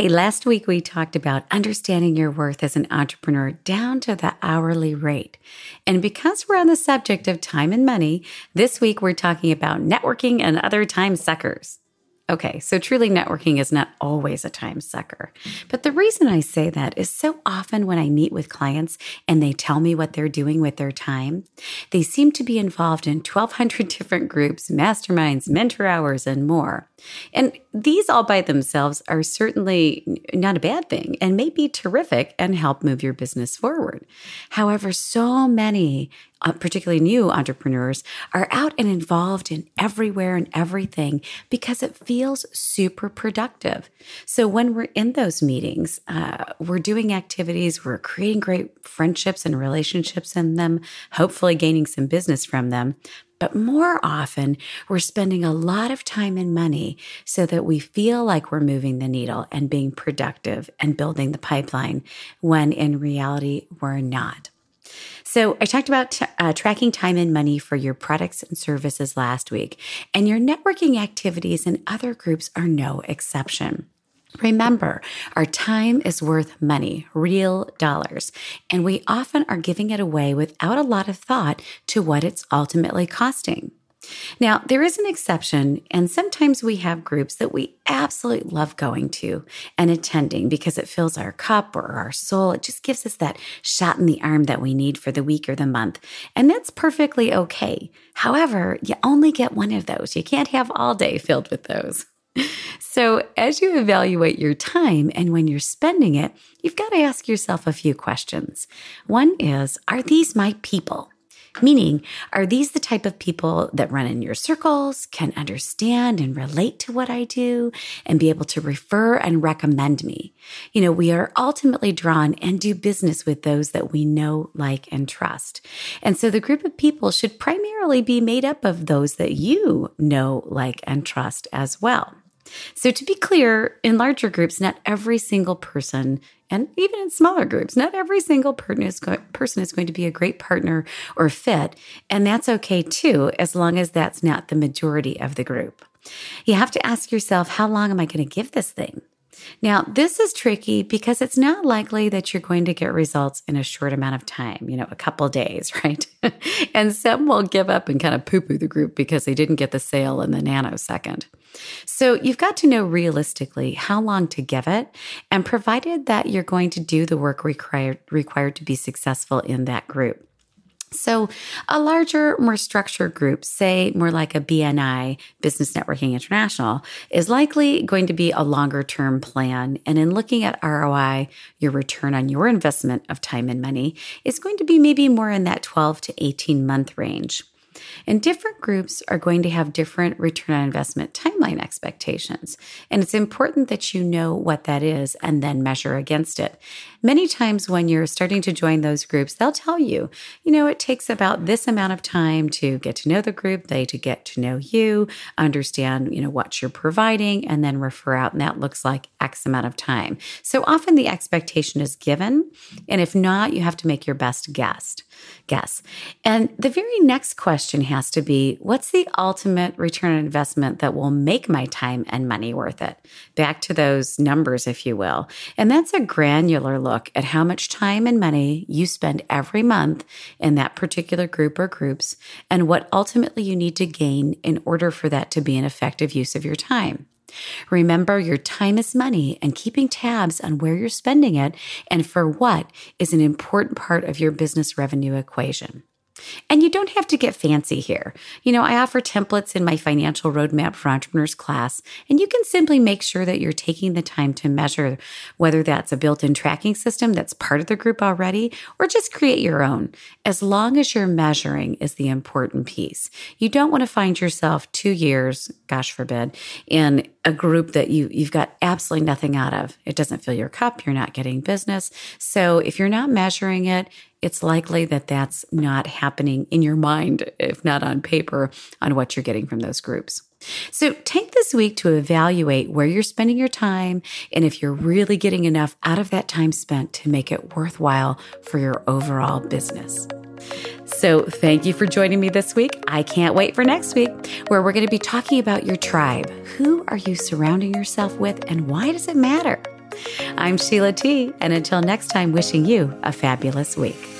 Hey, last week we talked about understanding your worth as an entrepreneur down to the hourly rate. And because we're on the subject of time and money, this week we're talking about networking and other time suckers. Okay, so truly networking is not always a time sucker. But the reason I say that is so often when I meet with clients and they tell me what they're doing with their time, they seem to be involved in 1,200 different groups, masterminds, mentor hours, and more. And these all by themselves are certainly not a bad thing and may be terrific and help move your business forward. However, so many, uh, particularly new entrepreneurs, are out and involved in everywhere and everything because it feels super productive. So when we're in those meetings, uh, we're doing activities, we're creating great friendships and relationships in them, hopefully gaining some business from them. But more often, we're spending a lot of time and money so that we feel like we're moving the needle and being productive and building the pipeline when in reality, we're not. So, I talked about t- uh, tracking time and money for your products and services last week, and your networking activities and other groups are no exception. Remember, our time is worth money, real dollars, and we often are giving it away without a lot of thought to what it's ultimately costing. Now, there is an exception, and sometimes we have groups that we absolutely love going to and attending because it fills our cup or our soul. It just gives us that shot in the arm that we need for the week or the month. And that's perfectly okay. However, you only get one of those. You can't have all day filled with those. So, as you evaluate your time and when you're spending it, you've got to ask yourself a few questions. One is Are these my people? Meaning, are these the type of people that run in your circles, can understand and relate to what I do, and be able to refer and recommend me? You know, we are ultimately drawn and do business with those that we know, like, and trust. And so the group of people should primarily be made up of those that you know, like, and trust as well. So, to be clear, in larger groups, not every single person, and even in smaller groups, not every single person is, going to be a great partner or fit. And that's okay too, as long as that's not the majority of the group. You have to ask yourself, how long am I going to give this thing? Now, this is tricky because it's not likely that you're going to get results in a short amount of time, you know, a couple days, right? and some will give up and kind of poo poo the group because they didn't get the sale in the nanosecond. So you've got to know realistically how long to give it, and provided that you're going to do the work required required to be successful in that group. So, a larger, more structured group, say more like a BNI, Business Networking International, is likely going to be a longer term plan. And in looking at ROI, your return on your investment of time and money is going to be maybe more in that 12 to 18 month range. And different groups are going to have different return on investment timeline expectations. And it's important that you know what that is and then measure against it. Many times when you're starting to join those groups, they'll tell you, you know, it takes about this amount of time to get to know the group, they to get to know you, understand, you know, what you're providing, and then refer out. And that looks like X amount of time. So often the expectation is given. And if not, you have to make your best guess guess. And the very next question has to be what's the ultimate return on investment that will make my time and money worth it? Back to those numbers, if you will. And that's a granular look at how much time and money you spend every month in that particular group or groups and what ultimately you need to gain in order for that to be an effective use of your time. Remember, your time is money, and keeping tabs on where you're spending it and for what is an important part of your business revenue equation. And you don't have to get fancy here. You know, I offer templates in my financial roadmap for entrepreneurs class, and you can simply make sure that you're taking the time to measure whether that's a built in tracking system that's part of the group already, or just create your own. As long as you're measuring is the important piece. You don't want to find yourself two years, gosh forbid, in a group that you, you've got absolutely nothing out of. It doesn't fill your cup. You're not getting business. So if you're not measuring it, it's likely that that's not happening in your mind, if not on paper, on what you're getting from those groups. So take this week to evaluate where you're spending your time and if you're really getting enough out of that time spent to make it worthwhile for your overall business. So, thank you for joining me this week. I can't wait for next week, where we're going to be talking about your tribe. Who are you surrounding yourself with, and why does it matter? I'm Sheila T., and until next time, wishing you a fabulous week.